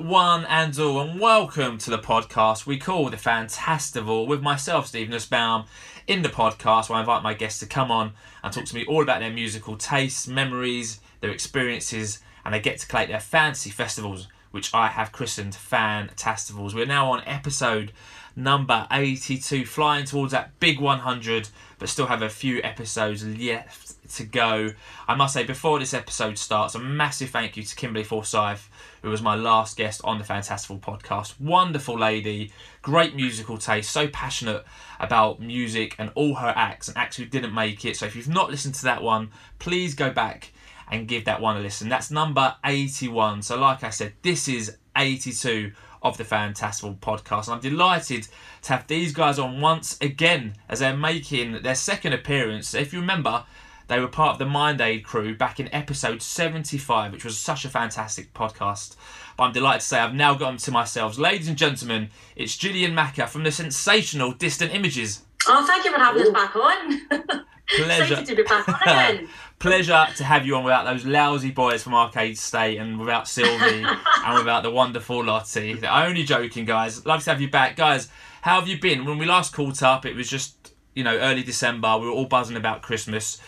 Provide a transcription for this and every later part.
One and all, and welcome to the podcast we call The Fantastival with myself, Steve Nussbaum. In the podcast, where I invite my guests to come on and talk to me all about their musical tastes, memories, their experiences, and they get to collate their fancy festivals, which I have christened Fantastivals. We're now on episode number 82, flying towards that big 100, but still have a few episodes left to go. I must say, before this episode starts, a massive thank you to Kimberly Forsyth, who was my last guest on the Fantastival podcast. Wonderful lady, great musical taste, so passionate about music and all her acts, and actually didn't make it. So if you've not listened to that one, please go back and give that one a listen. That's number 81. So, like I said, this is 82 of the Fantastival podcast. And I'm delighted to have these guys on once again as they're making their second appearance. If you remember, they were part of the Mind Aid crew back in episode 75, which was such a fantastic podcast. But I'm delighted to say I've now got them to myself. Ladies and gentlemen, it's Jilly and Macca from the sensational Distant Images. Oh, thank you for having us back on. Pleasure. To be back on again. Pleasure to have you on without those lousy boys from Arcade State and without Sylvie and without the wonderful Lottie. They're only joking, guys. Love to have you back. Guys, how have you been? When we last caught up, it was just, you know, early December. We were all buzzing about Christmas.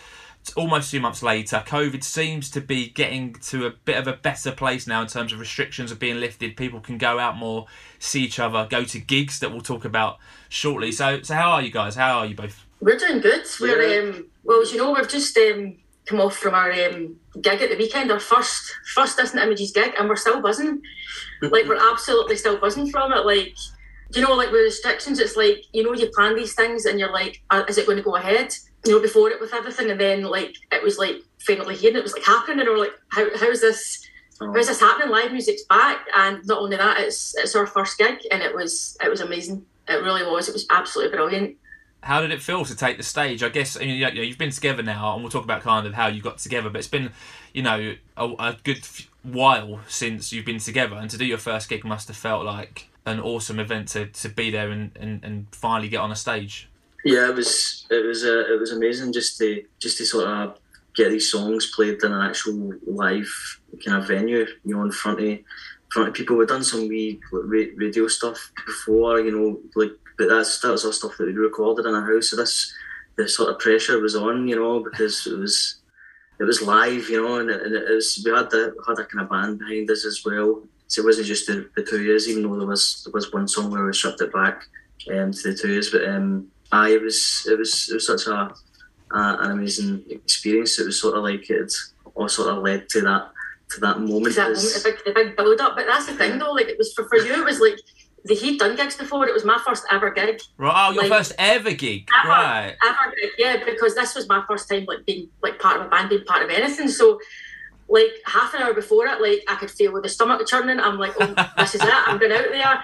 It's almost two months later. COVID seems to be getting to a bit of a better place now in terms of restrictions are being lifted. People can go out more, see each other, go to gigs that we'll talk about shortly. So, so how are you guys? How are you both? We're doing good. We're um, well, as you know, we've just um, come off from our um, gig at the weekend, our first first Distant Images gig, and we're still buzzing. like we're absolutely still buzzing from it. Like, do you know, like with restrictions, it's like you know you plan these things and you're like, uh, is it going to go ahead? You know, before it with everything, and then like it was like finally here, and it was like happening, and we're like, how how is this? Oh. How's this happening? Live music's back, and not only that, it's it's our first gig, and it was it was amazing. It really was. It was absolutely brilliant. How did it feel to take the stage? I guess I mean, you know, you've been together now, and we'll talk about kind of how you got together. But it's been, you know, a, a good f- while since you've been together, and to do your first gig must have felt like an awesome event to, to be there and, and, and finally get on a stage. Yeah, it was it was uh, it was amazing just to just to sort of get these songs played in an actual live kind of venue, you know, in front of in front of people. We've done some wee ra- radio stuff before, you know, like but that's that was all stuff that we recorded in our house. So this the sort of pressure was on, you know, because it was it was live, you know, and it, and it was we had the had a kind of band behind us as well. So it wasn't just the, the two years, even though there was there was one song where we stripped it back um, to the two years, but um, aye, it was it was it was such a, a an amazing experience. It was sort of like it all sort of led to that to that moment. that It's- moment, the big, the big build up. But that's the thing though, like it was for, for you, it was like the he'd done gigs before. It was my first ever gig, Right, oh, your Like- first ever gig, Ever. right? ever gig, yeah, because this was my first time like being like part of a band, being part of anything. So like half an hour before it, like I could feel the stomach churning. I'm like, oh, this is it. I'm going out there.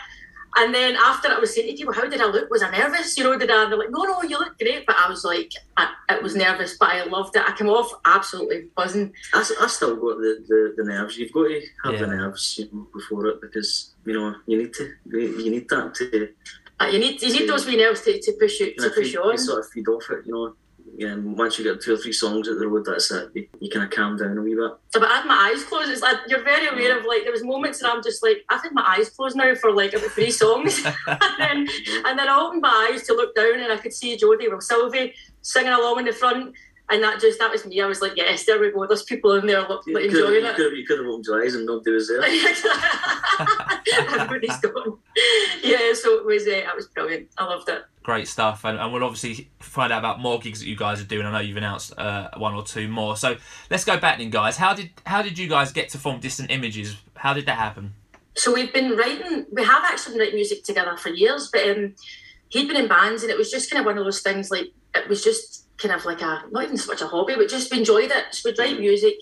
And then after I was saying to people, how did I look? Was I nervous? You know, did I? And they're like, no, no, you look great. But I was like, I, it was nervous, but I loved it. I came off absolutely buzzing. I still got the, the, the nerves. You've got to have the nerves you know, before it because you know you need to you need that to Uh, you need you need those wee nerves to, to push you to push feed, you on. you sort of feed off it. You know, yeah, and once you get two or three songs at the road, that's it. You, you kind of calm down a wee bit. But I had my eyes closed. It's like you're very aware of like there was moments and I'm just like I've had my eyes closed now for like about three songs, and then and then I opened my eyes to look down and I could see Jodie with Sylvie singing along in the front, and that just that was me. I was like, yes, there we go. There's people in there look, like, enjoying you it. could have- you could have opened your eyes and nobody was there. Everybody's gone. Yeah, so it was uh, it was brilliant. I loved it. Great stuff, and, and we'll obviously find out about more gigs that you guys are doing. I know you've announced uh, one or two more. So let's go back then, guys. How did how did you guys get to form Distant Images? How did that happen? So we've been writing. We have actually been writing music together for years, but um, he'd been in bands, and it was just kind of one of those things. Like it was just kind of like a not even so much a hobby, but just we enjoyed it. So we'd write music,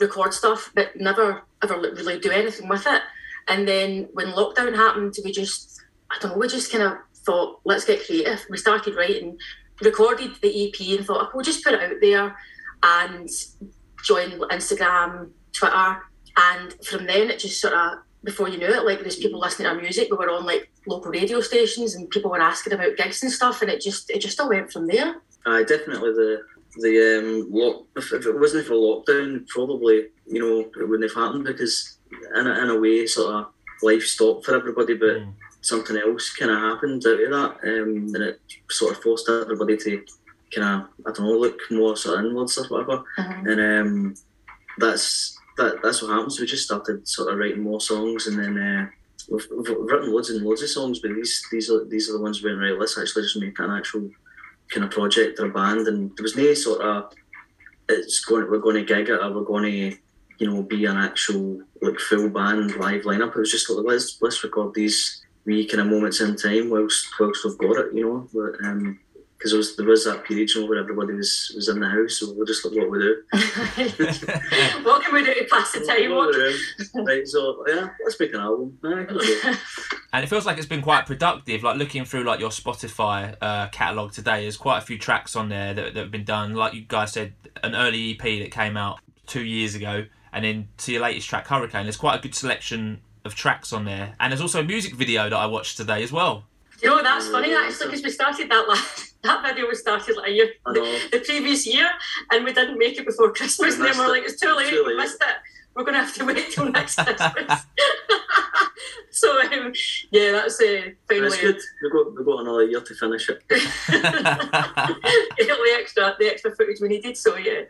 record stuff, but never ever really do anything with it. And then when lockdown happened, we just I don't know. We just kind of thought, let's get creative. We started writing, recorded the EP, and thought, we'll just put it out there, and join Instagram, Twitter, and from then it just sort of before you knew it, like there's people listening to our music. We were on like local radio stations, and people were asking about gigs and stuff, and it just it just all went from there. Aye, definitely the the um, lock. If, if it wasn't for lockdown, probably you know it wouldn't have happened because in a, in a way, sort of life stopped for everybody, but Mm. Something else kind of happened out of that, um, and it sort of forced everybody to kind of I don't know look more sort of inwards or whatever, Mhm. and um, that's that that's what happens. We just started sort of writing more songs, and then. Uh, We've, we've written loads and loads of songs, but these these are these are the ones we went right. Let's actually just make an actual kind of project or a band, and there was no sort of it's going we're going to gig it or we're going to you know be an actual like full band live lineup. It was just like let's let's record these wee kind of moments in time whilst whilst we've got it, you know. But, um, because there was there was that period you know, where everybody was was in the house, so we're just like what we do. what can we do to pass the time? What What we right, so yeah, let's make an album. Aye, we'll do it. And it feels like it's been quite productive. Like looking through like your Spotify uh, catalog today, there's quite a few tracks on there that, that have been done. Like you guys said, an early EP that came out two years ago, and then to your latest track, Hurricane. There's quite a good selection of tracks on there, and there's also a music video that I watched today as well. you know, that's funny actually because we started that last, that video was started like a year, the, the previous year, and we didn't make it before Christmas. We and then we're missed like, it's too late, Too we missed it. We're gonna have to wait till next Christmas. so um, yeah, that's uh, finally That's good. We've got we've got another year to finish it. the extra the extra footage we needed. So yeah,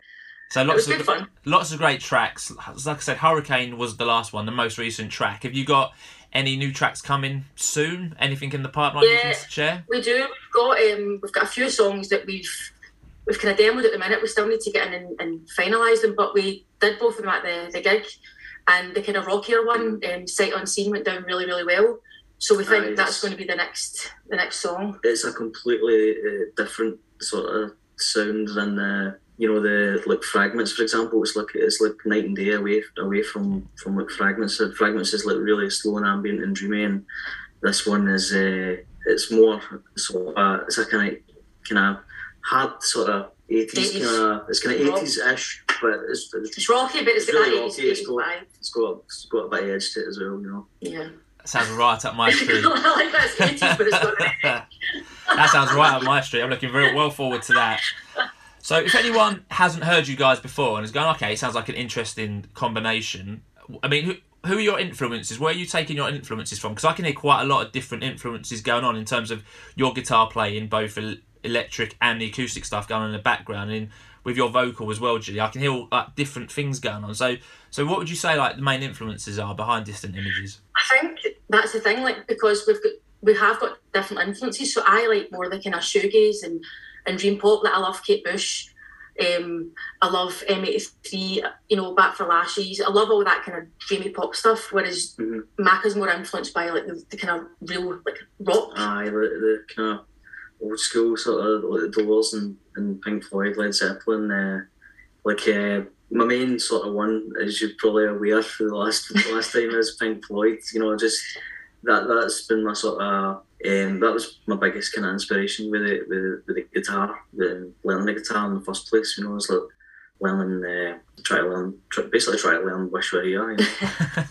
So lots of fun. lots of great tracks. Like I said, Hurricane was the last one, the most recent track. Have you got any new tracks coming soon? Anything in the pipeline you Yeah. can share? We do. We've got um, we've got a few songs that we've we've kind of demoed at the minute. We still need to get in and, and finalise them, but we did both of them at the, the gig, and the kind of rockier one, um, Sight Unseen, went down really really well. So we think Nice. that's going to be the next the next song. It's a completely uh, different sort of sound than the you know the like fragments for example. It's like it's like night and day away away from from like fragments. Fragments is like really slow and ambient and dreamy, and this one is uh, it's more sort of uh, it's a kind of kind of hard sort of. 80s 80s. kind of it's kind of 80s ish but it's, it's, It's rocky, but it's, It's got really that rocky, 80s, it's 80s got- vibe. it's got it's got a bit of edge to it as well you know Yeah. Sounds right up my street. Like that 80s, but it's got that sounds right up my street. I'm looking very well forward to that. So, if anyone hasn't heard you guys before and is going, okay, it sounds like an interesting combination. I mean, who, who are your influences? Where are you taking your influences from? Because I can hear quite a lot of different influences going on in terms of your guitar playing, both electric and the acoustic stuff going on in the background, and with your vocal as well, Jilly. I can hear like different things going on. So, so what would you say like the main influences are behind Distant Images? I think that's the thing, like because we've got we have got different influences. So I like more the kind of shoegaze and and dream pop. Like I love Kate Bush. Um, I love M83, you know, Bat for Lashes. I love all that kind of dreamy pop stuff. Whereas Mhm. Mac is more influenced by like the, the kind of real like rock. Aye, the, the kind of old school sort of like the Doors and, and Pink Floyd, Led Zeppelin. Uh, like uh, my main sort of one, as you're probably aware for the last the last time, is Pink Floyd. You know, just that that's been my sort of um, that was my biggest kind of inspiration with it with, the- with the guitar, the, learning the guitar in the first place. You know, it was like learning, uh, try to learn, try, basically try to learn Wish Were Here. You know?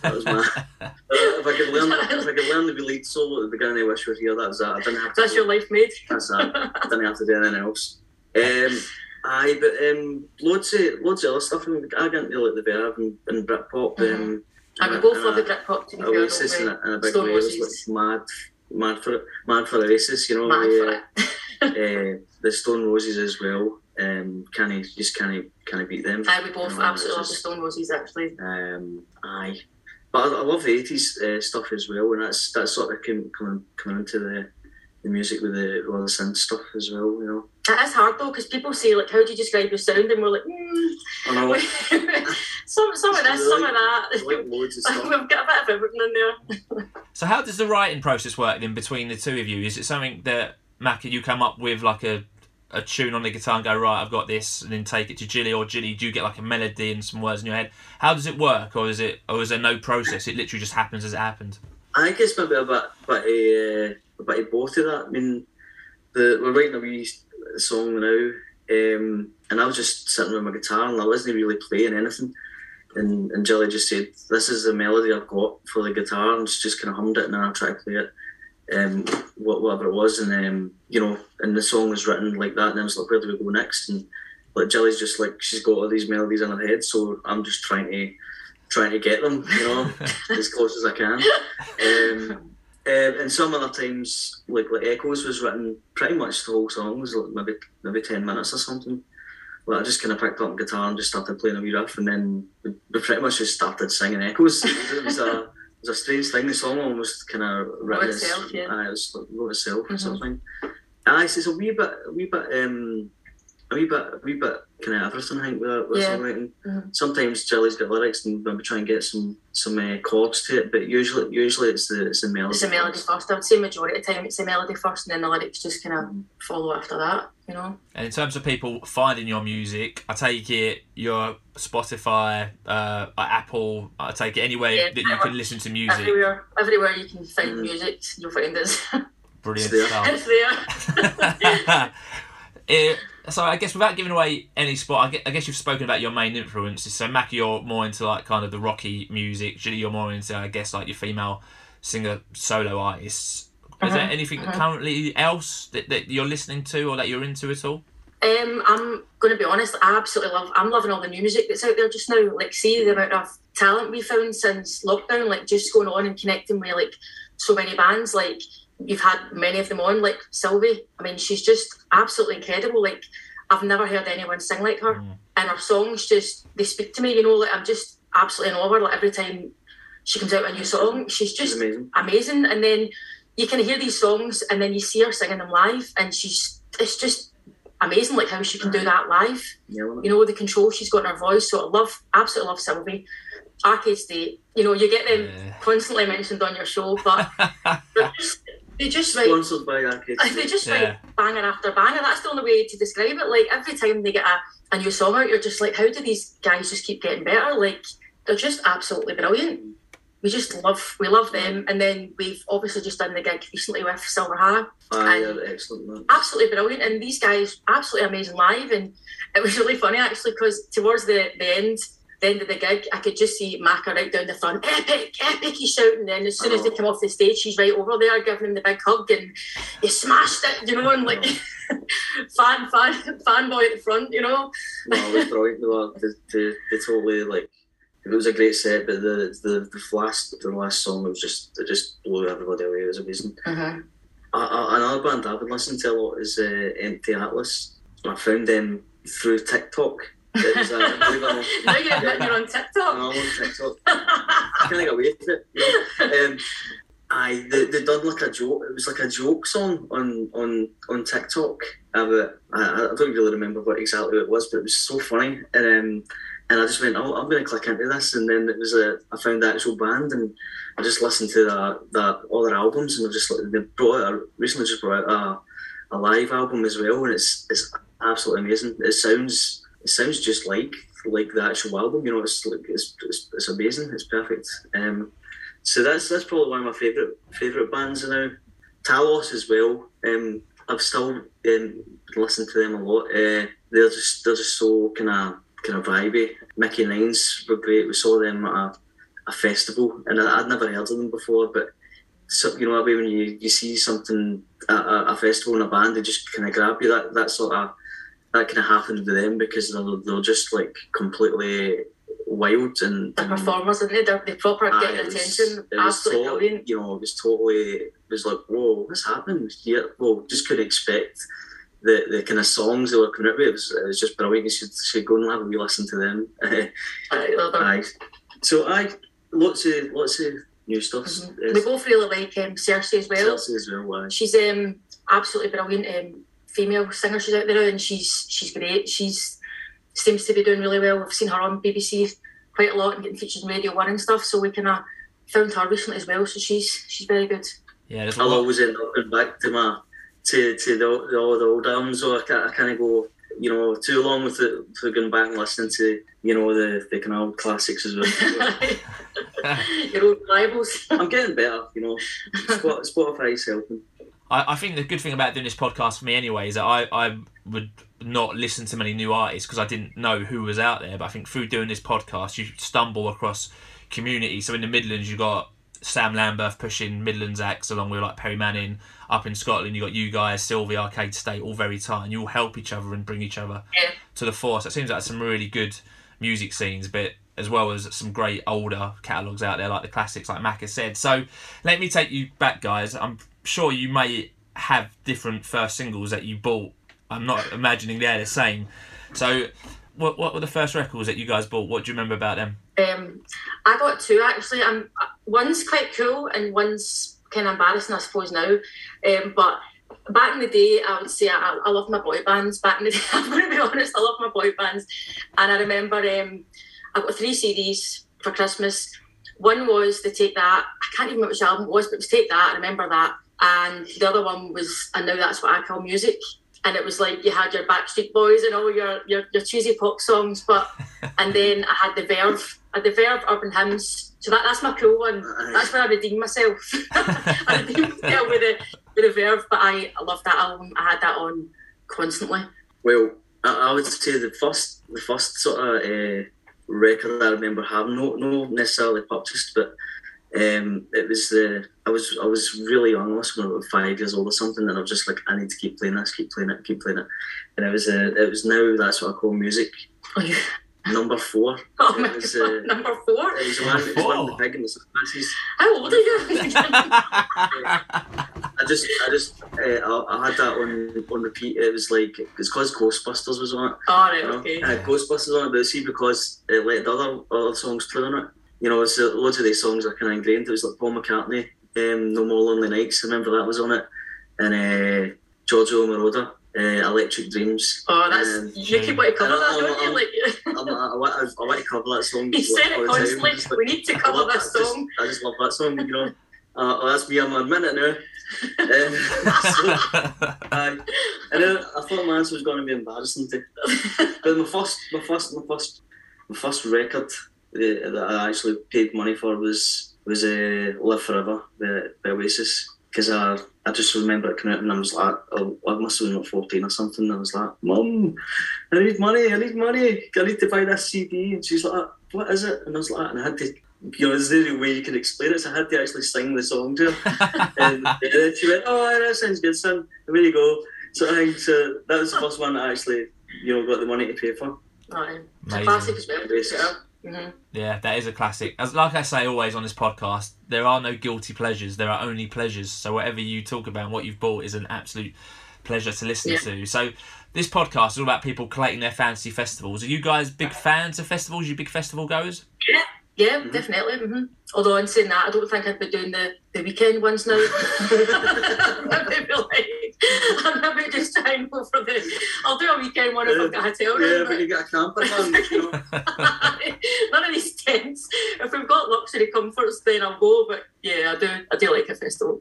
That was my. if I could learn, if I could learn the lead solo at the beginning of Wish Were Here, that was that. I didn't have to. That's your life made. That's that. I didn't have to do anything else. Um, aye, but um, loads of loads of other stuff. I, mean, I get into like the Verve and, and Britpop. Um, And we both and love the a- Britpop to be fair, Oasis in don't a, in a big Stone way. It was like mad, mad for mad for Oasis. You know, for uh, it. uh, the Stone Roses as well. Um, can he just can he can he beat them? Aye, we both You know, absolutely love the Stone Roses actually. Um, aye, but I, I love the eighties uh, stuff as well, and that's that's sort of coming coming into the, the music with the with all the synth stuff as well. You know, It is hard though because people say like, "How do you describe your sound?" And we're like, mm. I know some some of this, some of that. Like loads of stuff. We've got a bit of everything in there. So how does the writing process work then between the two of you? Is it something that Mac you come up with like a a tune on the guitar and go right, I've got this, and then take it to Jilly, or Jilly, do you get like a melody and some words in your head? How does it work, or is it, or is there no process? It literally just happens as it happened. I think it's maybe a bit, bit of, uh, a bit of both of that. I mean, the we're writing a wee song now, um, and I was just sitting with my guitar and I wasn't really playing anything. And and Jilly just said, "This is the melody I've got for the guitar," and she just kind of hummed it, and then I tried to play it, um, whatever it was, and um, you know, and the song was written like that, and I was like, "Where do we go next?" And like Jilly's just like she's got all these melodies in her head, so I'm just trying to trying to get them, you know, as close as I can. Um, um, and some other times, like like Echoes was written pretty much the whole song was like maybe maybe ten minutes or something. Well, I just kind of picked up guitar and just started playing a wee riff, and then we, we pretty much just started singing Echoes. It was a it was a strange thing. The song almost kind of Wrote itself, yeah. uh, it was wrote itself or Mhm. something. Aye, so it's a wee bit, a wee bit, um, a wee bit, a wee bit kind of everything. I think with, with Yeah. songwriting. Mhm. Sometimes Jilly's got lyrics and maybe try and get some some uh, chords to it, but usually usually it's the it's the melody. It's the melody first. I would say majority of the time it's the melody first, and then the lyrics just kind of follow after that. You know. And in terms of people finding your music, I take it your Spotify, uh, Apple. I take it anywhere Yeah, that you can listen to music. Everywhere, everywhere you can find Mm. music, you'll find us. Brilliant It's there. it's there. Eh, so I guess without giving away any spot, I gue- I guess you've spoken about your main influences. So Mackie, you're more into like kind of the rocky music. Jilly, you're more into I guess like your female singer solo artists. Is there Mhm, anything mhm. currently else that, that you're listening to or that you're into at all? Um, I'm going to be honest. I absolutely love. I'm loving all the new music that's out there just now. Like, see the amount of talent we found since lockdown. Like, just going on and connecting with like so many bands. Like, you've had many of them on. Like Sylvie. I mean, she's just absolutely incredible. Like, I've never heard anyone sing like her, Mm. and her songs just they speak to me. You know, like I'm just absolutely in awe. of her. Like every time she comes out with a new song, she's just amazing. amazing. And then you can hear these songs, and then you see her singing them live, and she's it's just amazing, like how she can do that live. Yeah, well, You know, the control she's got in her voice. So I love, absolutely love Sylvie. Arcade State. You know, you get them Yeah. constantly mentioned on your show, but they're just, they just write. sponsored by Arcade. They just Yeah. write banger after banger. That's the only way to describe it. Like every time they get a, a new song out, you're just like, how do these guys just keep getting better? Like they're just absolutely brilliant. We just love, we love them. And then we've obviously just done the gig recently with Silver Hair. Aye, ah, they're excellent. Man. Absolutely brilliant. And these guys, absolutely amazing live. And it was really funny actually because towards the, the end, the end of the gig, I could just see Macca right down the front, epic, epic, he's shouting. And then as soon as they come off the stage, he's right over there giving him the big hug and he smashed it, you know, and like fan, fan, fanboy at the front, you know. No, it was brilliant. They, were, they, they, they totally like. It was a great set, but the the the last the last song was just it just blew everybody away. It was amazing. Mm-hmm. Uh, uh, another band I've been listening to a lot is uh, Empty Atlas. I found them through TikTok. It was, uh, believe it or not, Now you're, you're on I'm on TikTok. I can't get away with it. You know? um, aye, they, they done like a joke. It was like a joke song on on on TikTok. About, I, I don't really remember what exactly it was, but it was so funny. And um, and I just went, oh, I'm going to click into this. And then it was a, I found the actual band, and I just listened to that that all their albums, and they just they brought out recently just brought out a, a live album as well, and it's it's absolutely amazing. It sounds it sounds just like like the actual album. You know, it's like it's it's, it's amazing. It's perfect. Um, so that's that's probably one of my favorite favorite bands now. Talos as well. Um, I've still um, listened to them a lot. Uh, they're just they're just so kind of kind of vibey. Mickey Nines were great. We saw them at a, a festival, and I, I'd never heard of them before. But so, you know, that way when you, you see something at a, a festival in a band, they just kind of grab you. That that sort of that kind of happened with them because they're, they're just like completely wild and, The performers, and they? They're, they proper Aye, getting attention. it was Absolutely tot- brilliant. You know, it was totally, it was like, whoa, what's happened here? Well, just couldn't expect the, the kind of songs they were coming out with. It was, it was just brilliant. You should, should go and have a wee listen to them. Aye, they're- they're- Aye. So, I lots of lots of new stuff. Mhm. We both really like um, Cersei as well. Chelsea as well. Aye. She's um absolutely brilliant um, female singer. She's out there and she's she's great. She's seems to be doing really well. We've seen her on BBC quite a lot and getting featured on Radio One and stuff. So we kind of found her recently as well. So she's she's very good. Yeah, there's a I'll always end up going back to my to to the, the all the old albums. So I can't I can't go you know too long with it for going back and listening to you know the the kind of old classics as well. Your old rivals. I'm getting better, you know. Spotify's helping. I, I think the good thing about doing this podcast for me anyway is that I, I would not listen to many new artists because I didn't know who was out there. But I think through doing this podcast, you stumble across community. So in the Midlands, you got Sam Lambert pushing Midlands acts along with like Perry Manning up in Scotland. You got you guys, Sylvie, Arcade State, all very tight, and you all help each other and bring each other Yeah. to the fore. So it seems like some really good music scenes, but as well as some great older catalogues out there, like the classics, like Mac has said. So let me take you back, guys. I'm sure you may have different first singles that you bought. I'm not imagining they're the same. So, what what were the first records that you guys bought? What do you remember about them? Um, I got two actually. Um, one's quite cool and one's kind of embarrassing, I suppose now. Um, but back in the day, I would say I, I love my boy bands. Back in the day, I'm going to be honest, I love my boy bands. And I remember um, I got three CDs for Christmas. One was the Take That. I can't even remember which album it was, but it was Take That. I remember that. And the other one was, and now that's what I call music. And it was like you had your Backstreet Boys and all your your, your cheesy pop songs, but and then I had the Verve, I had the Verve Urban Hymns. So that, that's my cool one. That's where I redeem myself. I redeem myself with the with the Verve, but I, I love that album. I had that on constantly. Well, I, I would say the first, the first sort of uh, record I remember having, no, no necessarily purchased, but um, it was the I was I was really young. I was about five years old or something, and I was just like, I need to keep playing this, keep playing it, keep playing it. And it was uh, it was now that's what I call music. Oh, Number four. oh my was, god, uh, number four. It was one, it was one of the big and it's classes. How old are you? I just, I just, uh, I, I had that on on repeat. It was like it's because Ghostbusters was on it. All right, You know, okay. I had Ghostbusters on it, but see because it let the other other songs play on it. You know, it's, uh, loads of these songs are kind of ingrained. It was like Paul McCartney, um, No More Lonely Nights. I remember that was on it, and uh, Giorgio Moroder, uh, Electric Dreams. Oh, that's Um, you keep wanting to cover that, don't you? Like I'm, I, I, want- I, want to cover that song. you said it the time. constantly. Like- We need to cover love this that. I just- song. I just love that song, you know. Uh, oh, that's me, I'm admitting it now. Um, so, aye. and then I thought my answer was going to be embarrassing. To, but my first, my first, my first, my first record that, that I actually paid money for was was uh, "Live Forever" by, by Oasis. Because I, I just remember it coming out and I was like, I, I must have been like 14 or something. And I was like, Mum, I need money, I need money, I need to buy this CD. And she's like, What is it? And I was like, and I had to, you know, there's no way you can explain it. So I had to actually sing the song to her. and, and then she went, Oh, that sounds good, son. There you go. So I think so that was the first one I actually, you know, got the money to pay for. Aye. It's a classic as well. Oasis. Yeah. Yeah, that is a classic. As like I say always on this podcast, there are no guilty pleasures. There are only pleasures. So whatever you talk about and what you've bought is an absolute pleasure to listen Yeah. to. So this podcast is all about people collating their fantasy festivals. Are you guys big fans of festivals? You big festival goers? Yeah, Mhm. definitely. hmm Although in saying that, I don't think I'd be doing the, the weekend ones now. I'd maybe like, I'd maybe just try and go for the. I'll do a weekend one if I've got a hotel Yeah, room. but you got a camper van, you know. none of these tents. If we've got luxury comforts, then I'll go. But yeah, I do. I do like a festival.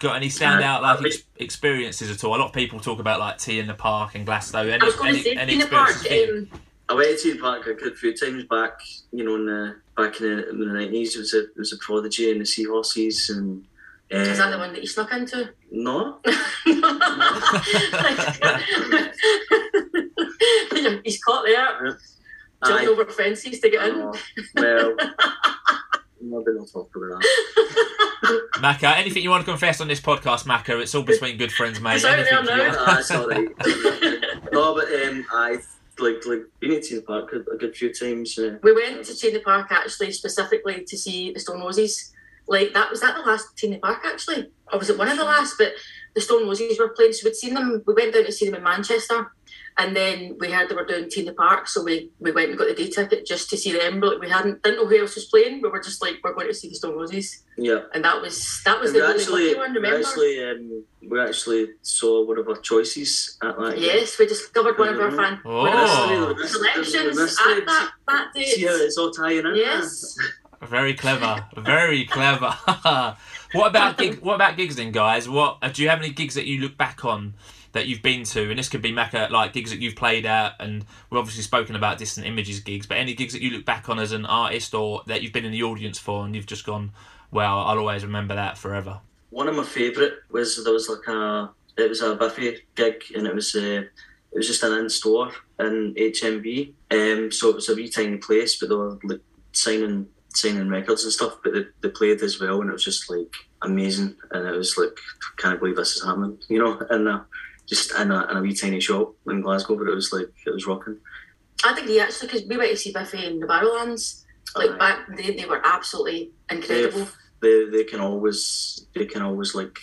Got any standout like ex- experiences at all? A lot of people talk about like T in the Park and Glasgow. Any, I was going to say any in the park. experiences? Um, I went to the park a good few times back, you know, in the, back in the, in the 90s. It was, a, it was a prodigy and the seahorses and. Uh, is that the one that you snuck into? No, He's caught there, jumping Aye. over fences to get in. Oh, well, maybe not talk about that. Macca, anything you want to confess on this podcast, Macca? It's all between good friends, mate. It's out there now. want- That's all right. no, but um, I like like been into the park a, a good few times. Uh, We went to T in the Park actually specifically to see the Stone Roses. Like that was that the last T in the Park actually, or was it one of the last? But the Stone Roses were playing, so we'd seen them. We went down to see them in Manchester, and then we heard they were doing T in the Park, so we, we went and got the day ticket just to see them. But we hadn't didn't know who else was playing. We were just like we're going to see the Stone Roses, yeah, and that was that was we the really actually, lucky one. we actually, um, we actually saw one of our choices at that. Yes, we discovered one of our fan Oh. one of our. The selections at that that date. See how it's all tying in. Yes. Very clever. Very clever. what about gig, what about gigs then, guys? What uh, do you have any gigs that you look back on that you've been to? And this could be Macca, like gigs that you've played at, and we've obviously spoken about distant images gigs. But any gigs that you look back on as an artist or that you've been in the audience for, and you've just gone, "Well, I'll always remember that forever." One of my favourite was there was like a it was a Biffy gig and it was uh, it was just an in store in HMV. Um, so it was a wee tiny place, but they were like signing signing records and stuff, but they, they played as well, and it was just like amazing. And it was like, can't believe this is happening, you know, and just in a, in a wee tiny shop in Glasgow, but it was like it was rocking. I'd agree actually because we went to see Biffy in the Barrowlands. Like Aye. back they, they were absolutely incredible. They they can always they can always like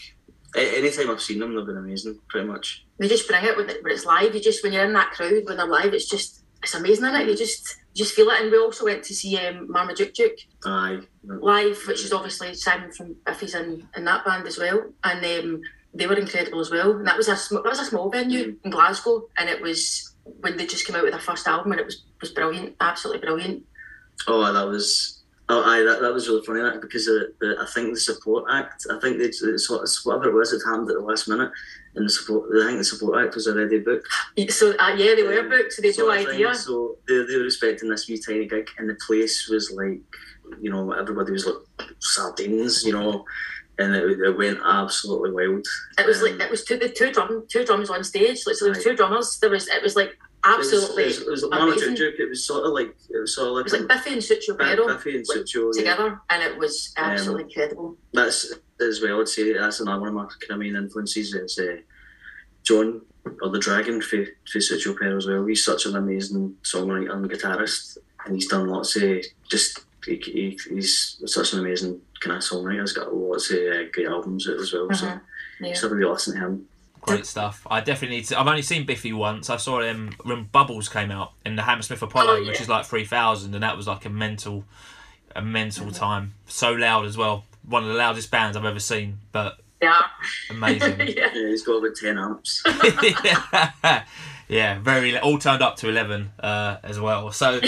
anytime I've seen them, they've been amazing, pretty much. They just bring it when, it when it's live. You just when you're in that crowd when they're live, it's just it's amazing, is it? You just just feel it. And we also went to see um, Marmaduke Duke Aye, live, which is obviously Simon from Biffy's in, in that band as well, and um, they were incredible as well. And that was a sm- that was a small venue in Glasgow, and it was when they just came out with their first album, and it was was brilliant, absolutely brilliant. Oh, that was. Oh, aye, that, that was really funny. That because the, the, I think the support act, I think they, it's what- it's whatever it was, it happened at the last minute, and the support, I think the support act was already booked. So uh, yeah, they were booked, so they had no sort idea. So they, they were expecting this wee tiny gig, and the place was like, you know, everybody was like sardines, you know, and it, it went absolutely wild. It was like Um, it was two the two drum two drums on stage. Like so there was two drummers. There was it was like absolutely It was, it was, it was amazing. Marmaduke Duke. It was sort of like it was sort of like, it was like Biffy and Sucioperro Biffy and Sucho yeah. together, and it was absolutely incredible. That's as well. I'd say that's another one of my kind of main influences. Is uh, John or the Dragon for for Sucioperro as well. He's such an amazing songwriter and guitarist, and he's done lots of just. He, he, he's such an amazing kind of songwriter. He's got lots of uh, great albums out as well. So Mhm. Yeah. just have a wee listen to him. Great stuff. I definitely need to. I've only seen Biffy once. I saw him when Bubbles came out in the Hammersmith Apollo, Oh, yeah. which is like three thousand, and that was like a mental, a mental time. So loud as well. One of the loudest bands I've ever seen, but Yeah. amazing. yeah. Yeah, he's got about ten amps. yeah, very all turned up to eleven uh, as well. So,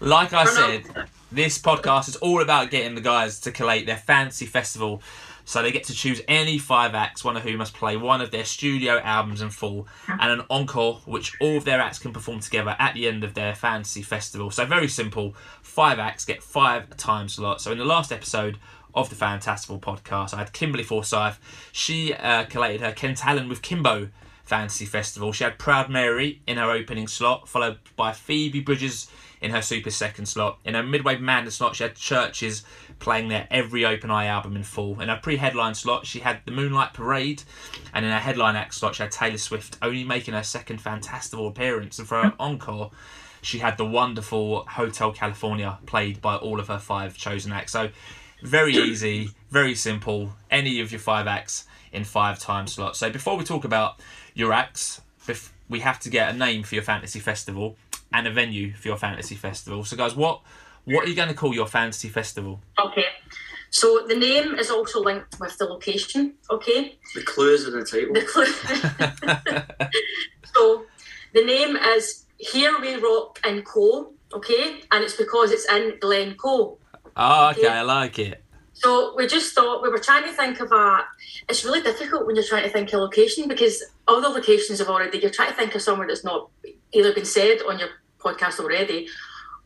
like I said, this podcast is all about getting the guys to collate their fancy festival. So they get to choose any five acts, one of whom must play one of their studio albums in full, and an encore, which all of their acts can perform together at the end of their fantasy festival. So very simple. Five acts get five times time slots. So in the last episode of the Fantastival podcast, I had Kimberly Forsyth. She uh, collated her Kent Allen with Kimbo Fantasy Festival. She had Proud Mary in her opening slot, followed by Phoebe Bridgers in her super second slot. In her midway madness slot, she had Chvrches playing their every Open Eye album in full. In her pre-headline slot, she had the Moonlight Parade, and in her headline act slot, she had Taylor Swift only making her second Fantastival appearance. And for her hmm. encore, she had the wonderful Hotel California played by all of her five chosen acts. So very easy, very simple. Any of your five acts in five time slots. So before we talk about your acts, we have to get a name for your fantasy festival and a venue for your fantasy festival. So guys, what what are you going to call your fantasy festival? Okay. So the name is also linked with the location. Okay. the clues in the title. The clue. so the name is Here We Rock and Co. Okay, and it's because it's in Glencoe. Ah, oh, okay, I like it. So we just thought we were trying to think of a. It's really difficult when you're trying to think of a location because all the locations have already. You're trying to think of somewhere that's not either been said on your podcast already,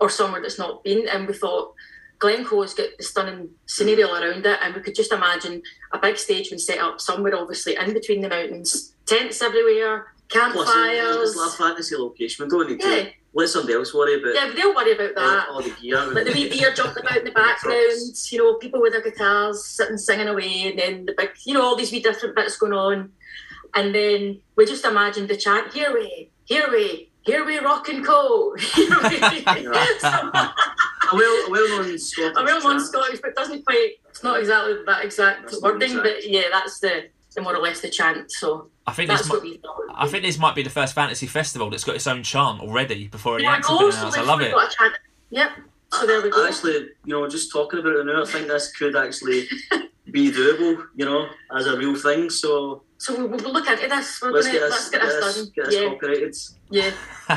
or somewhere that's not been. And we thought Glencoe's got the stunning scenery all around it, and we could just imagine a big stage being set up somewhere, obviously in between the mountains, tents everywhere, campfires. Plus, it's a fantasy location. We don't need Yeah, to let somebody else worry about yeah, but they'll worry about that. all, all the gear. Like the wee deer jumping about in the background, you know, people with their guitars sitting singing away, and then the big, you know, all these wee different bits going on. And then we just imagined the chant, here we, here we, here we rock and co. Here we. So, a well, well known Scottish. a well known chant. Scottish, but it doesn't quite, it's not exactly that exact That's wording, exact. but yeah, that's the, the more or less the chant. So I think this that's might, what we thought. I think this might be the first fantasy festival that's got its own chant already before any yeah, acts have been also, announced. I love it. got a chant. Yep. So there we go. Actually, you know, just talking about it now, I think this could actually be doable. You know, as a real thing. So So we'll, we'll look into this. We're let's gonna, get this, let's get get this this, done. get this yeah, copyrighted. yeah.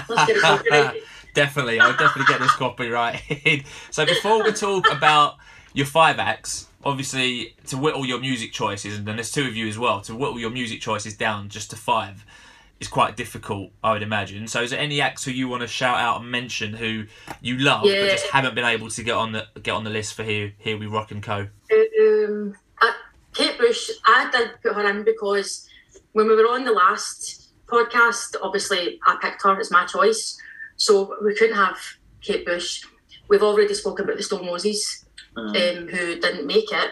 Let's get it copyrighted. Definitely, I'll definitely get this copyrighted. so before we talk about your five acts, obviously to whittle your music choices, and then there's two of you as well, to whittle your music choices down just to five is quite difficult, I would imagine. So is there any acts who you want to shout out and mention who you love but just haven't been able to get on the get on the list for here here we rock and co? Um, Kate Bush, I did put her in because when we were on the last podcast, obviously I picked her, it's my choice. So we couldn't have Kate Bush. We've already spoken about the Stone Roses. Uh, um, who didn't make it,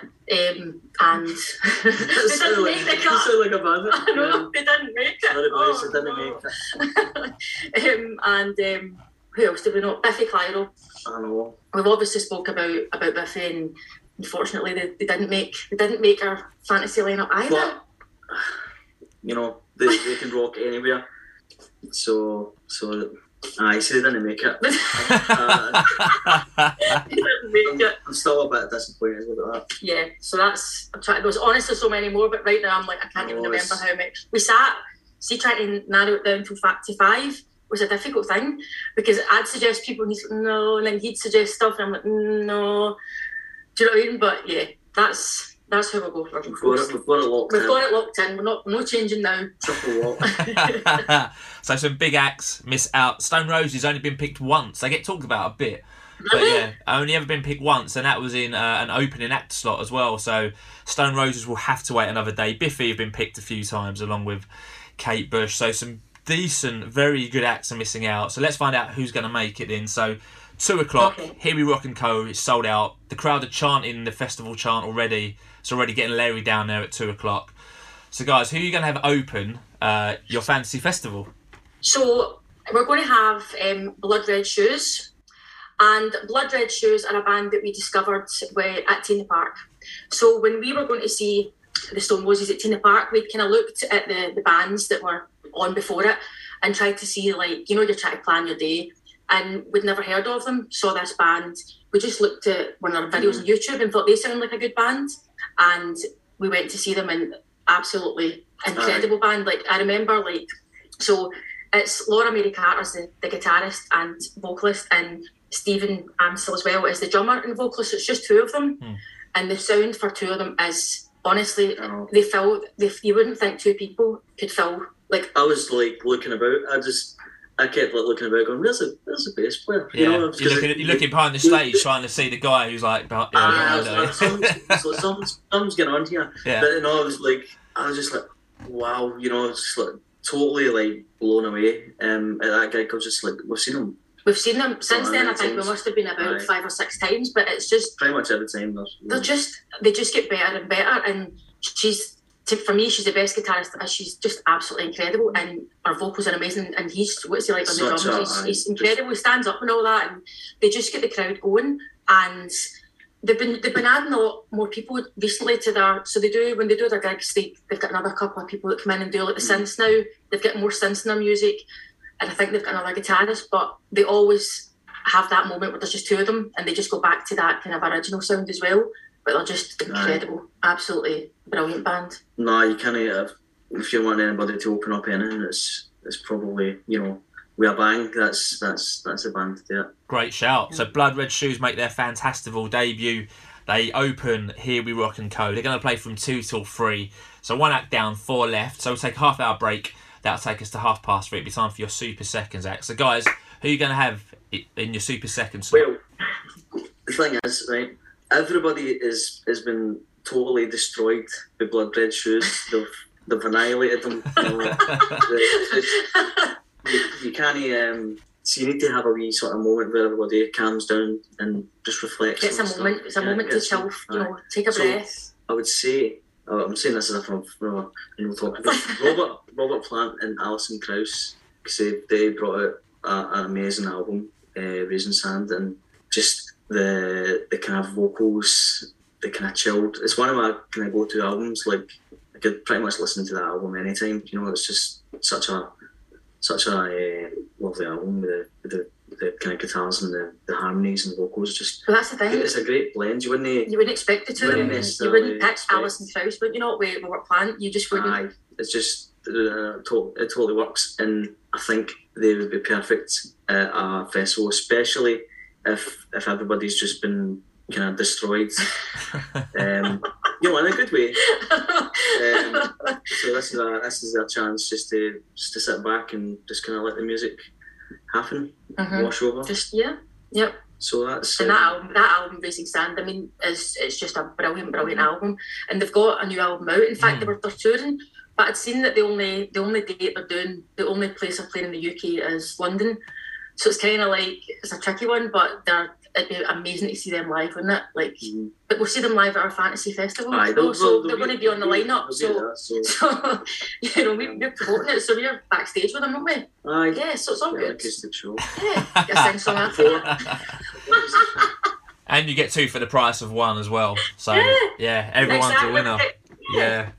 um, and they didn't like, make the cut. like a. I know they didn't make it. Sorry, boys, Oh, I didn't no. make it. um, and um, who else did we know? Biffy Clyro. I know. We've obviously spoke about about Biffy, and unfortunately they, they didn't make they didn't make our fantasy lineup either. But you know, they, they can rock anywhere. So so I say they didn't make it. Uh, didn't make it. I'm still a bit disappointed with that. Yeah, so that's I'm trying. There's honestly so many more, but right now I'm like I can't even remember it's- how many. We sat, see, trying to narrow it down to fact to five was a difficult thing because I'd suggest people and he's like, no, and then he'd suggest stuff, and I'm like no. Do you know what I mean? But yeah, that's that's how we'll go for. We've got it, we've got it locked We've in. got it locked in. We're not no changing now. Triple lock. so some big acts miss out. Stone Roses only been picked once. They get talked about a bit. But yeah, only ever been picked once, and that was in uh, an opening act slot as well. So Stone Roses will have to wait another day. Biffy have been picked a few times along with Kate Bush. So some decent, very good acts are missing out. So let's find out who's going to make it in. So two o'clock, Okay. Here We Rock and Co. is sold out. The crowd are chanting the festival chant already. It's already getting Larry down there at two o'clock. So guys, who are you going to have open uh, your fantasy festival? So we're going to have um, Blood Red Shoes, and Blood Red Shoes are a band that we discovered at T in the Park. So when we were going to see the Stone Roses at T in the Park, we'd kind of looked at the, the bands that were on before it and tried to see like you know you're trying to plan your day, and we'd never heard of them. Saw this band, we just looked at one of their videos on YouTube and thought they sound like a good band, and we went to see them and absolutely incredible band. Like I remember like so it's Laura Mary Carter's the, the guitarist and vocalist, and Steven Ansell as well as the drummer and vocalist. It's just two of them, Hmm. and the sound for two of them is honestly I know. they fill. They, you wouldn't think two people could fill like I was like looking about. I just I kept like looking about, going, "Where's the where's the bass player?" Yeah, know, you're, 'cause looking, it- you're looking behind the stage trying to see the guy who's like, behind, yeah, Ah, I behind was like, something's, so something's, something's going on here. yeah. But no, I was like, I was just like, wow, you know, it's just like totally like blown away. Um, at that guy I was just like, we've seen him we've seen them since then. I yeah, think we must have been about Aye. five or six times, but it's just pretty much every time. There's, they're just they just get better and better and she's to, for me she's the best guitarist she's just absolutely incredible and her vocals are amazing and he's what's he like on the drums. a- he's, he's incredible. He stands up and all that and they just get the crowd going and they've been they've been adding a lot more people recently to their so they do when they do their gigs they, they've got another couple of people that come in and do like the Mm. synths now. They've got more synths in their music and I think they've got another guitarist but they always have that moment where there's just two of them and they just go back to that kind of original sound as well but they're just incredible absolutely brilliant band no, you can't. Have, if you want anybody to open up anything, it's it's probably you know we are bang. That's that's that's a band to do it. Great shout. So Blood Red Shoes make their fantastival debut. They open Here We Rock and Co. They're going to play from 2 till 3. So one act down, four left. So we'll take a half hour break. That'll take us to half past three. It'll be time for your Super Seconds act. So guys, who are you going to have in your Super Seconds slot? Well, the thing is, right? Everybody is has been totally destroyed by blood red shoes. They've they've annihilated them. You, know. you, you can't. Um, so you need to have a wee sort of moment where everybody calms down and just reflects. it's a stuff. moment it's a Yeah, moment to chill you know take a So- breath I would say. oh, I'm saying this as if I'm from you know talking about Robert Robert Plant and Alison Krauss because they, they brought out a, an amazing album, uh, Raising Sand, and just the the kind of vocals, the kind of chilled. It's one of my kind of go to albums. Like I could pretty much listen to that album anytime. You know, it's just such a such a uh, lovely album with the, with the the kind of guitars and the, the harmonies and vocals. Just but that's the thing it's a great blend. You wouldn't. you wouldn't expect the two of Wouldn't you wouldn't pick expect- Alison Krauss but you know with Robert Plant you just wouldn't Aye, it's just uh, to- it totally works, and I think they would be perfect at a festival, especially if if everybody's just been kind of destroyed. Um, you know, in a good way. Um, so this is a this is a chance just to just to sit back and just kind of let the music happen, Mhm. wash over. just yeah yep So that's And uh, that album, that album, Raising Sand, I mean, is it's just a brilliant, brilliant album. And they've got a new album out. In fact, Mm. they were they're touring, but I'd seen that the only the only date they're doing, the only place they're playing in the UK is London. So it's kind of like it's a tricky one, but they're it'd be amazing to see them live, wouldn't it? Like, Mhm. but we'll see them live at our fantasy festival. Aye, they'll, so they'll, they're they'll going to be on the they'll lineup. So, there, so so you know, we, we're promoting it, so we're backstage with them, aren't we? aye, Yeah, so it's all yeah, good. acoustic show. Yeah, get a sing song after. and you get two for the price of one as well. So Yeah. yeah, everyone's a Exactly. winner. Yeah.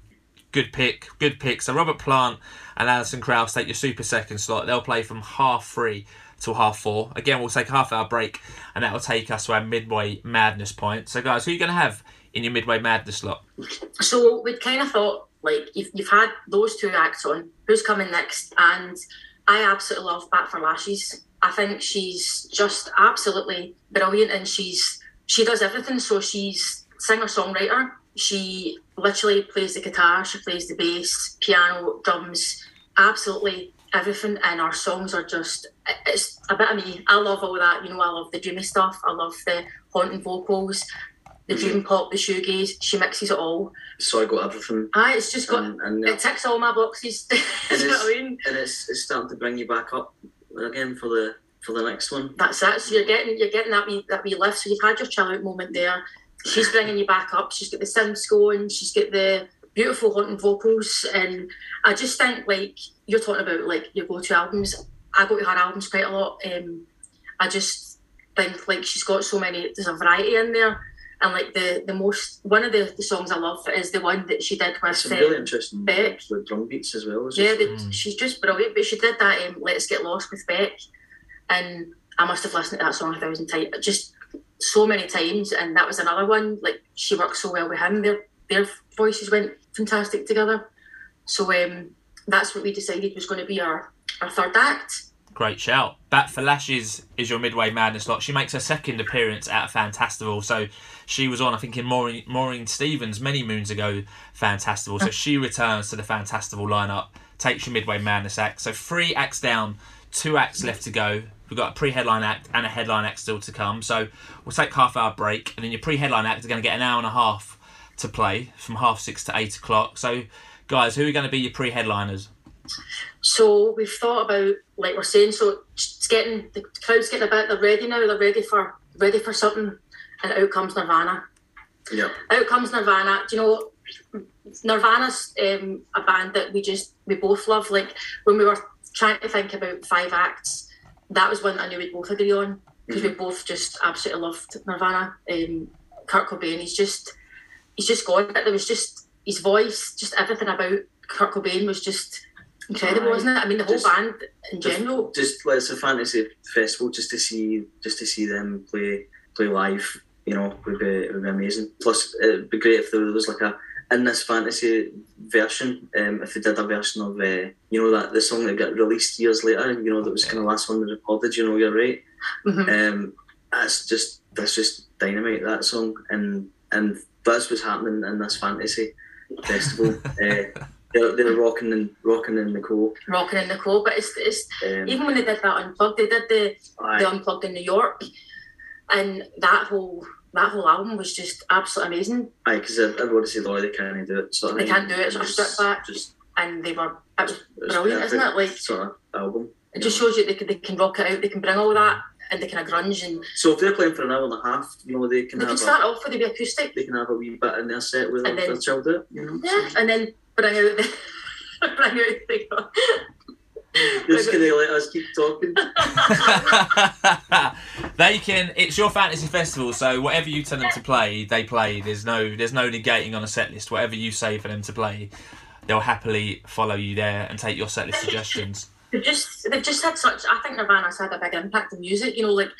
Good pick. Good pick. So Robert Plant and Alison Krauss take your super second slot. They'll play from half three till half four. Again, we'll take a half hour break and that will take us to our midway madness point. So guys, who are you gonna have in your midway madness slot? So we'd kind of thought, like, you've, you've had those two acts on. Who's coming next? And I absolutely love Bat for Lashes. I think she's just absolutely brilliant, and she's she does everything. So she's singer songwriter. She literally plays the guitar. She plays the bass, piano, drums, absolutely everything. And our songs are just it's a bit of me. I love all that. You know, I love the dreamy stuff. I love the haunting vocals, the mm-hmm. dream pop, the shoegaze. She mixes it all. So I got everything, Aye, it's just got and, and, it ticks all my boxes. Know what I mean? and it's, it's starting to bring you back up again for the for the next one. That's it. So you're getting you're getting that wee that wee lift. So you've had your chill out moment there. She's bringing you back up. She's got the synths going. She's got the beautiful haunting vocals, and I just think like you're talking about like your go-to albums. I go to her albums quite a lot. Um, I just think like she's got so many. There's a variety in there, and like the the most one of the, the songs I love is the one that she did with Some um, really interesting Beck. with drum beats as well. It's Yeah, just- the, Mm. she's just brilliant. But she did that um, "Let's Get Lost" with Beck, and I must have listened to that song a thousand times, just so many times. And that was another one. Like she worked so well with him. Their their voices went fantastic together. So um, that's what we decided was going to be our our third act. Great shout. Bat for Lashes is your midway madness slot. She makes her second appearance at Fantastival. So she was on, I think, in Maureen, Maureen Stevens many moons ago, Fantastival. So she returns to the Fantastival lineup, takes your midway madness act. So three acts down, two acts left to go. We've got a pre-headline act and a headline act still to come. So we'll take half hour break, and then your pre-headline act is going to get an hour and a half to play from half six to eight o'clock. So, guys, who are going to be your pre-headliners? So we've thought about like we're saying. So it's getting the crowd's getting a bit. They're ready now. They're ready for ready for something. And out comes Nirvana. yeah. out comes Nirvana. Do you know Nirvana's um, a band that we just we both love. Like when we were trying to think about five acts, that was one that I knew we'd both agree on because we both just absolutely loved Nirvana. Um, Kurt Cobain, he's just he's just gone. it. There was just his voice, just everything about Kurt Cobain was just incredible, Aye. wasn't it? I mean, the whole Just- band in general. just well, it's a fantasy festival just to see just to see them play play live. You know, would be it would be amazing. Plus, it'd be great if there was like a in this fantasy version. Um, if they did a version of uh, you know that the song that got released years later. You know that was kind of last one they recorded. You know, you're right. Mhm. Um, that's just that's just dynamite that song, and and that's what's happening in this fantasy festival. uh, they're, they're rocking and rocking in the cool. Rocking in the cold, but it's, it's Um, even when they did that unplugged, they did the aye. the unplugged in New York, and that whole that whole album was just absolutely amazing. Aye, because everybody said, "Oh, they can't do it." Sort of They thing. can't do it, it's a was strip back. Just And they were it was it was brilliant, isn't it? Like sort of album. it just shows you they can, they can rock it out. They can bring all that and they kind of grunge and So if they're playing for an hour and a half, you know, they can they have can a, start off with a wee acoustic, they can have a wee bit in their set with And their then- child out. You know, yeah, and then bring out the bring out the. They're just gonna let us keep talking. they can. It's your fantasy festival, so whatever you tell them to play, they play. There's no, there's no negating on a set list. Whatever you say for them to play, they'll happily follow you there and take your set list suggestions. They've just they've just had such. I think Nirvana's had a big impact on music. You know, like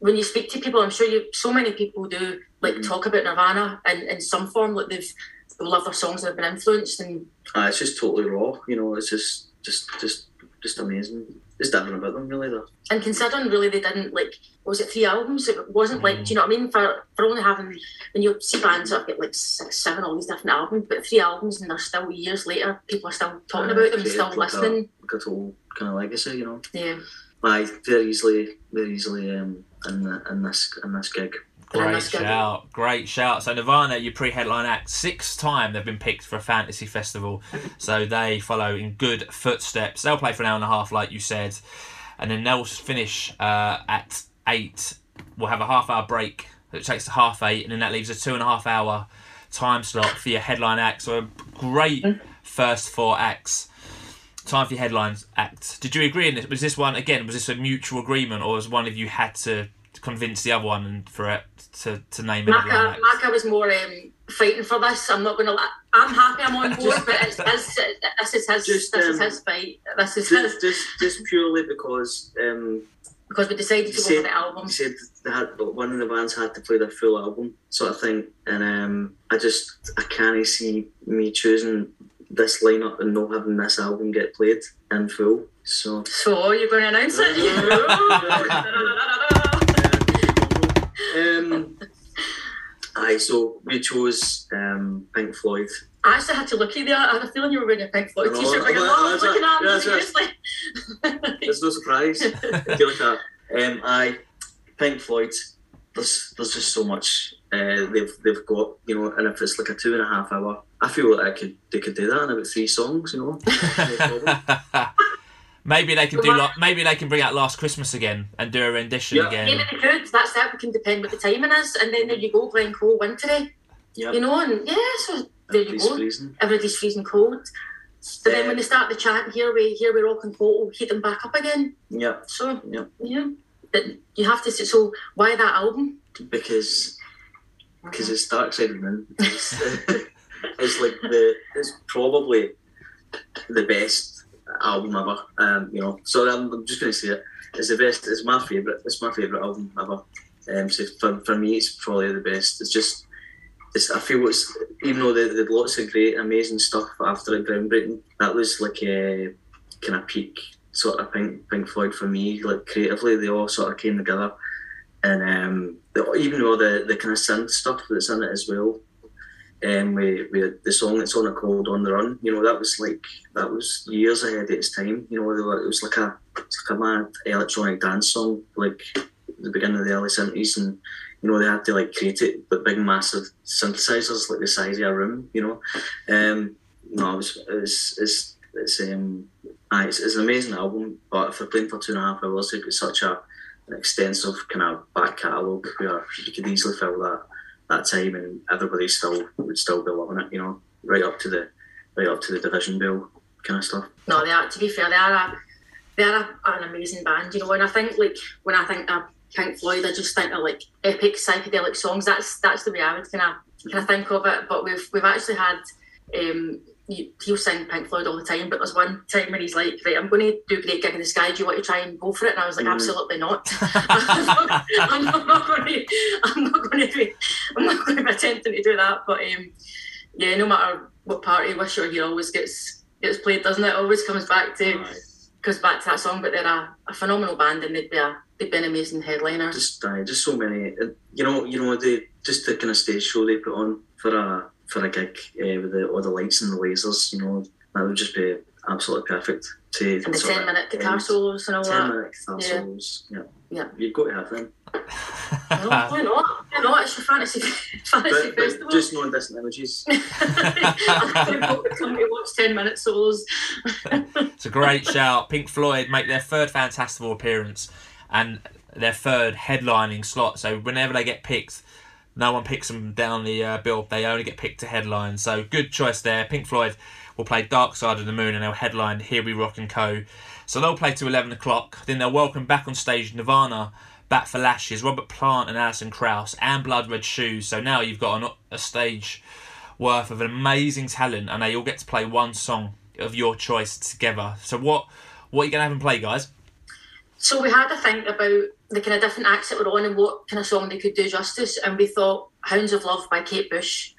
when you speak to people, I'm sure you so many people do like Mhm. talk about Nirvana in, in some form. Like they've they love their songs, they've been influenced, and Ah, it's just totally raw. You know, it's just, just, just, just amazing. Just everything about them, really. Though. and considering really they didn't like was it three albums? It wasn't like do you know what I mean? For for only having when you see bands that get like six, seven, all these different albums, but three albums and they're still years later, people are still talking Aye, about them, still like listening. Like a whole kind of legacy, you know. Yeah, Aye, very easily, very easily um, in the, in this in this gig. Great shout, great shout. So Nirvana, your pre-headline act, sixth time they've been picked for a fantasy festival, so they follow in good footsteps. They'll play for an hour and a half, like you said, and then they'll finish uh, at eight we'll have a half hour break that takes to half eight, and then that leaves a two and a half hour time slot for your headline act. So a great first four acts. Time for your headlines act. Did you agree in this? Was this one again? Was this a mutual agreement, or was one of you had to convince the other one and for it to, to name a headline Macca, act? Macca was more um, fighting for this. I'm not going to. I'm happy. I'm on board, but it's, it's, this is his. Just, this is um, his fight. This is his Just, just, just purely because um, because we decided to You go for the album. he said they had one of the bands had to play their full album, sort of thing, and um, I just I can't see me choosing this lineup and not having this album get played in full. So. So you're going to announce it? um, aye, so we chose um, Pink Floyd. I actually had to look at you. I had a feeling you were wearing a Pink Floyd I know, t-shirt. Like, well, I was that's looking at him right, seriously. There's no surprise. I feel like that. Um, aye, Pink Floyd. There's there's just so much uh, they've they've got, you know, and if it's like a two and a half hour, I feel like I could they could do that in about three songs, you know. No problem. maybe they can do like maybe they can bring out Last Christmas again and do a rendition Yeah. again. Maybe they could. That's it. We can depend what the timing is, and then there you go, Glencoe, wintry. Yeah. You know, and yeah, so there you go. freezing. Everybody's freezing cold. But then when they start the chant, here we here we rock and roll, heat them back up again. Yeah, So Yeah. yeah, but you have to. say- So why that album? because because it's Dark Side of the Moon. It's, it's like the it's probably the best album ever. Um, you know, so I'm, I'm just gonna say it. It's the best. It's my favorite. It's my favorite album ever. Um, so for, for me, it's probably the best. It's just. It's, I feel it's even though they did lots of great, amazing stuff after it, groundbreaking. That was like a kind of peak sort of Pink Pink Floyd for me. Like creatively, they all sort of came together, and um, the, even though the the kind of synth stuff that's in it as well. Um, we, we had the song that's on it called "On the Run." You know, that was like that was years ahead of its time. You know, it was like a it's like a mad electronic dance song, like the beginning of the early seventies, and you know they had to like create it with big massive synthesizers like the size of a room. You know, um, no, it was it's it's it's um, it's, it's an amazing album, but for playing for two and a half hours, it was such a an extensive kind of back catalogue where you could easily fill that that time and everybody still would still be loving it, you know, right up to the right up to the division bell kind of stuff. No, they are. To be fair, they are a, they are a, an amazing band. You know, and I think like when I think of Pink Floyd, I just think of like epic psychedelic songs. That's that's the way I would kind of kind of think of it. But we've we've actually had. Um, he'll sing Pink Floyd all the time, but there's one time when he's like, "Right, I'm going to do Great Gig in the Sky. Do you want to try and go for it?" And I was like, Mhm. "Absolutely not. I'm not, I'm not going to. I'm not going to be. I'm not going to be attempting to do that." But um, yeah, no matter what party Wish You Were Here always gets gets played, doesn't it? Always comes back to Aye. goes back to that song. But they're a, a phenomenal band, and they'd be a they'd be an amazing headliner. Just aye, just so many, uh, you know, you know, they just the kind of stage show they put on for a for a gig uh, with the, all the lights and the lasers, you know, that would just be absolutely perfect to And the sort ten of minute guitar solos and all Ten that. minute guitar Yeah. solos, yeah. Yeah. You've got to have them. No, why not? Why not? It's your fantasy fantasy But, but festival. just non distant images. I'm to come to watch ten minute solos. It's a great shout. Pink Floyd make their third Fantastival appearance and their third headlining slot. So whenever they get picked, no one picks them down the uh, bill. They only get picked to headline. So good choice there. Pink Floyd will play Dark Side of the Moon and they'll headline Here We Rock and Co. So they'll play to 11 o'clock. Then they'll welcome back on stage Nirvana, Bat for Lashes, Robert Plant and Alison Krauss, and Blood Red Shoes. So now you've got an, a stage worth of amazing talent and they all get to play one song of your choice together. So what what are you gonna have them play, guys? So we had to think about the kind of different acts that were on and what kind of song they could do justice, and we thought "Hounds of Love" by Kate Bush.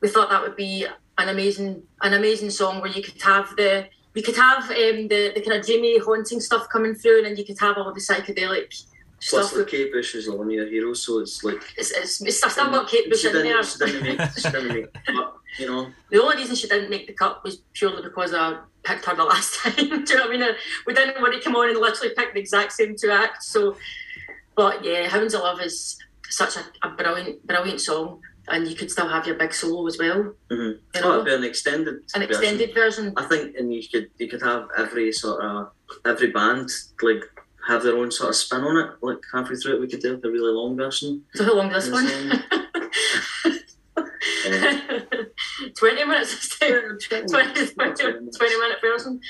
We thought that would be an amazing, an amazing song where you could have the, you could have um, the the kind of dreamy, haunting stuff coming through, and then you could have all the psychedelic Plus, stuff. like Kate Bush is one of your heroes, so it's like. It's, it's, it's, I still got Kate Bush in there. She didn't make, she didn't make the cut, you know. The only reason she didn't make the cut was purely because I picked her the last time. Do you know what I mean? We didn't want to come on and literally pick the exact same two acts. So, but yeah, Hounds of Love is such a, a brilliant, brilliant song, and you could still have your big solo as well. Mm-hmm. You Oh, it'd be an extended. an version. extended version. I think, and you could you could have every sort of every band like have their own sort of spin on it. Like halfway through it, we could do a really long version. So how long is this one? Uh, 20 minutes this time. 20, 20, 20 minute version.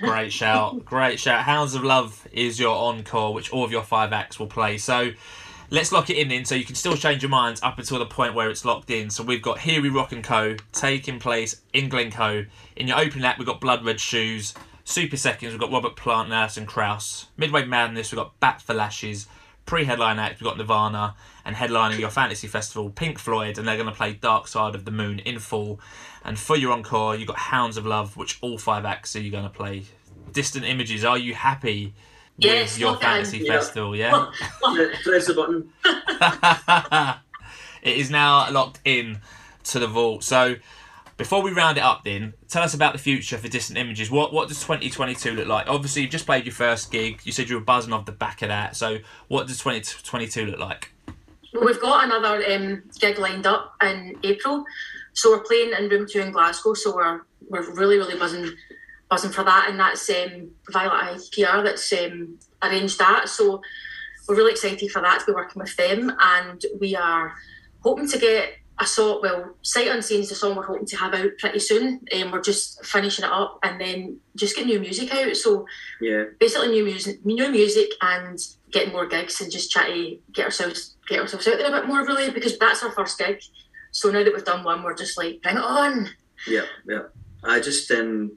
Great shout. Great shout. Hounds of Love is your encore, which all of your five acts will play. So let's lock it in then so you can still change your minds up until the point where it's locked in. So we've got Here We Rock and Co. taking place in Glencoe. In your opening act, we've got Blood Red Shoes. Super Seconds, we've got Robert Plant, Nurse and Krauss. Midway Madness, we've got Bat for Lashes. Pre-headline act, we've got Nirvana. And headlining your fantasy festival, Pink Floyd, and they're going to play Dark Side of the Moon in full. And for your encore, you've got Hounds of Love, which all five acts are you going to play. Distant Images, are you happy with Yes, your fantasy Yeah. festival, yeah? press the button. it is now locked in to the vault. So before we round it up then, tell us about the future for Distant Images. What what does 2022 look like? Obviously you've just played your first gig. You said you were buzzing off the back of that. So what does 2022 look like? Well, we've got another um, gig lined up in April. So we're playing in Room 2 in Glasgow. So we're, we're really, really buzzing buzzing for that. And that's um, Violet IPR that's um, arranged that. So we're really excited for that to be working with them. And we are hoping to get a song, well, Sight Unseen is the song we're hoping to have out pretty soon. And we're just finishing it up and then just get new music out. So Yeah, basically new music, new music, and getting more gigs and just try to get ourselves get ourselves out there a bit more, really, because that's our first gig. So now that we've done one, we're just like, bring it on. yeah, yeah. I just um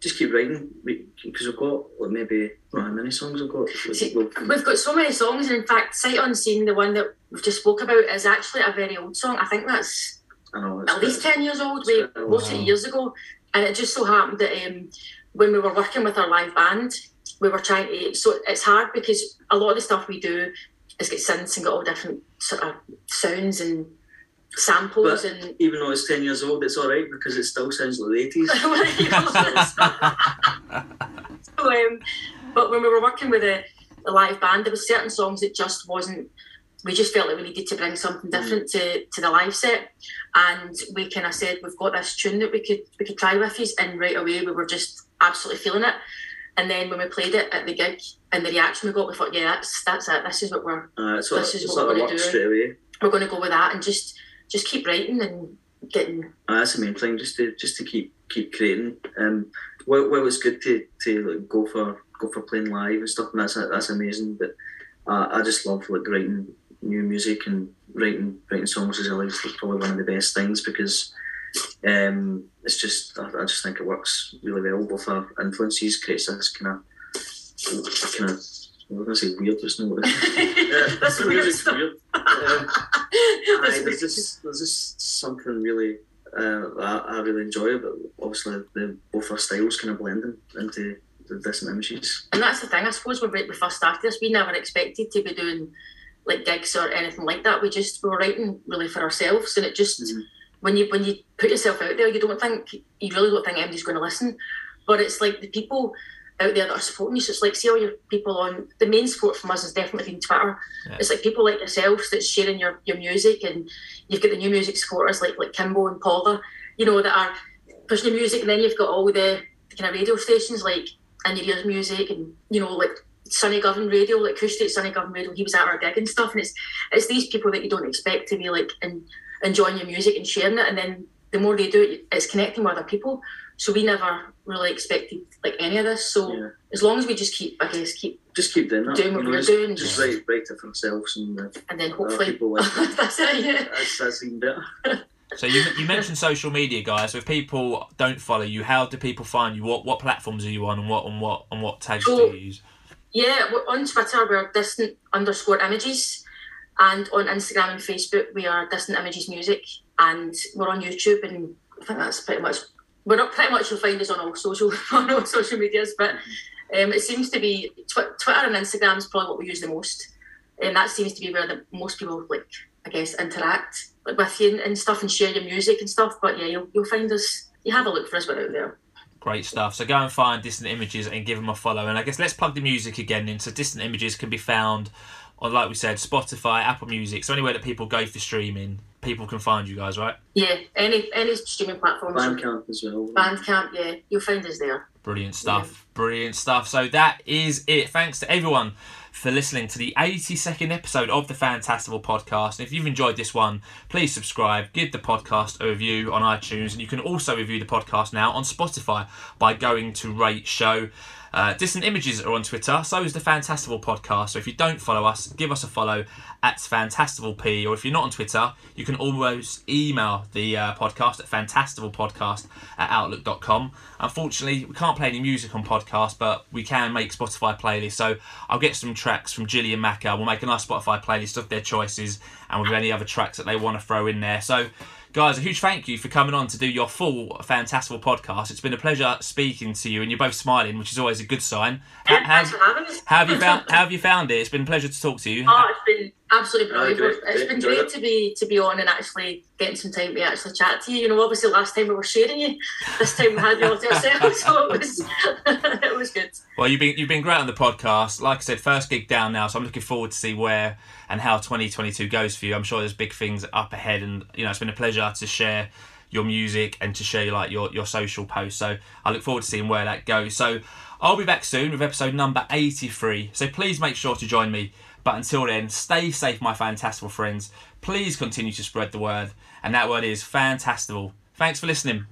just keep writing because we've got like maybe don't how many songs I've got. See, we'll- We've got so many songs, and in fact, Sight Unseen, the one that we've just spoke about, is actually a very old song. I think that's I know at least 10 years old. We Wow. wrote it years ago. And it just so happened that um, when we were working with our live band, we were trying to. So it's hard because a lot of the stuff we do is get synths and got all different sort of sounds and samples But- and. even though it's ten years old, it's all right because it still sounds like the eighties. so, um, but when we were working with a, the live band, there was certain songs that just wasn't. We just felt like we needed to bring something different to, to the live set, and we kind of said we've got this tune that we could we could try with you, and right away we were just absolutely feeling it. And then when we played it at the gig and the reaction we got, we thought, yeah, that's that's it. This is what we're Uh, so This is what we're of gonna do. away. we're going to go with that, and just just keep writing and getting. Uh, that's the main thing, just to just to keep keep creating. Um, well, well, it's good to to like, go for go for playing live and stuff, and that's that's amazing. But uh, I just love like writing new music and writing writing songs as well. It's probably one of the best things because um, it's just I, I just think it works really well with our influences. Creates this kind of kind of I'm gonna say weird, there's no is. Yeah, That's the weird music's stuff. weird. Aye, That's there's just there's just something really uh, I, I really enjoy but obviously the both our styles kind of blending into the distant images. And that's the thing, I suppose, when we first started this, we never expected to be doing like gigs or anything like that. We just we were writing really for ourselves, and it just Mhm. when you when you put yourself out there, you don't think you really don't think anybody's going to listen, but it's like the people out there that are supporting you. So it's like see all your people on the main support from us has definitely been Twitter. Yeah. It's like people like yourselves that's sharing your, your music, and you've got the new music supporters like like Kimbo and Paula, you know, that are pushing the music, and then you've got all the kind of radio stations like and Your Ears Music, and you know like Sunny Govan Radio, like Kush Street Sunny Govan Radio. He was at our gig and stuff, and it's it's these people that you don't expect to be like and enjoying your music and sharing it, and then the more they do it, it's connecting with other people. So we never really expected like any of this. So Yeah. as long as we just keep, I guess, keep Just keep doing that. Doing what you know, we're just, doing. Just Yeah. write write it for ourselves and uh, and then other hopefully people like it. that's it. Yeah. That's, that's even better. So you, you mentioned social media, guys. So if people don't follow you, how do people find you? What what platforms are you on, and what and what and what tags So- do you use? Yeah, we're on Twitter we're distant underscore images, and on Instagram and Facebook we are distant images music, and we're on YouTube, and I think that's pretty much. We're not pretty much you'll find us on all social on all social medias, but um, it seems to be tw- Twitter and Instagram is probably what we use the most, and that seems to be where the most people like I guess interact like, with you and, and stuff and share your music and stuff. But yeah, you'll you'll find us. You have a look for us, we're out there. Great stuff. So go and find Distant Images and give them a follow. And I guess let's plug the music again in. So Distant Images can be found on, like we said, Spotify, Apple Music, so anywhere that people go for streaming, people can find you guys, right? Yeah, any any streaming platforms. Bandcamp as well. Bandcamp, yeah, you'll find us there. Brilliant stuff. Brilliant stuff. So that is it. Thanks to everyone for listening to the 82nd episode of the Fantastival podcast. And if you've enjoyed this one, please subscribe, give the podcast a review on iTunes, and you can also review the podcast now on Spotify by going to Rate Show. Uh, Distant Images are on Twitter, so is the Fantastival podcast. So if you don't follow us, give us a follow at FantastivalP. Or if you're not on Twitter, you can always email the uh, podcast at fantastivalpodcast at outlook.com. Unfortunately, we can't play any music on podcast, but we can make Spotify playlists. So I'll get some tracks from Jilly and Macca. We'll make a nice Spotify playlist of their choices and with any other tracks that they want to throw in there. So guys, a huge thank you for coming on to do your full fantastival podcast. It's been a pleasure speaking to you, and you're both smiling, which is always a good sign. Yeah, thanks for having us. How have you found? How have you found it? It's been a pleasure to talk to you. Oh, it's been absolutely brilliant. great, it's great, been great it. to be to be on and actually getting some time to actually chat to you. You know, obviously last time we were sharing you, this time we had you all to ourselves, so it was it was good. Well, you've been you've been great on the podcast. Like I said, first gig down now, so I'm looking forward to see where and how 2022 goes for you. I'm sure there's big things up ahead, and you know it's been a pleasure to share your music and to share like your your social posts. So I look forward to seeing where that goes. So I'll be back soon with episode number 83. So please make sure to join me. But until then, stay safe, my fantastival friends. Please continue to spread the word, and that word is fantastival. Thanks for listening.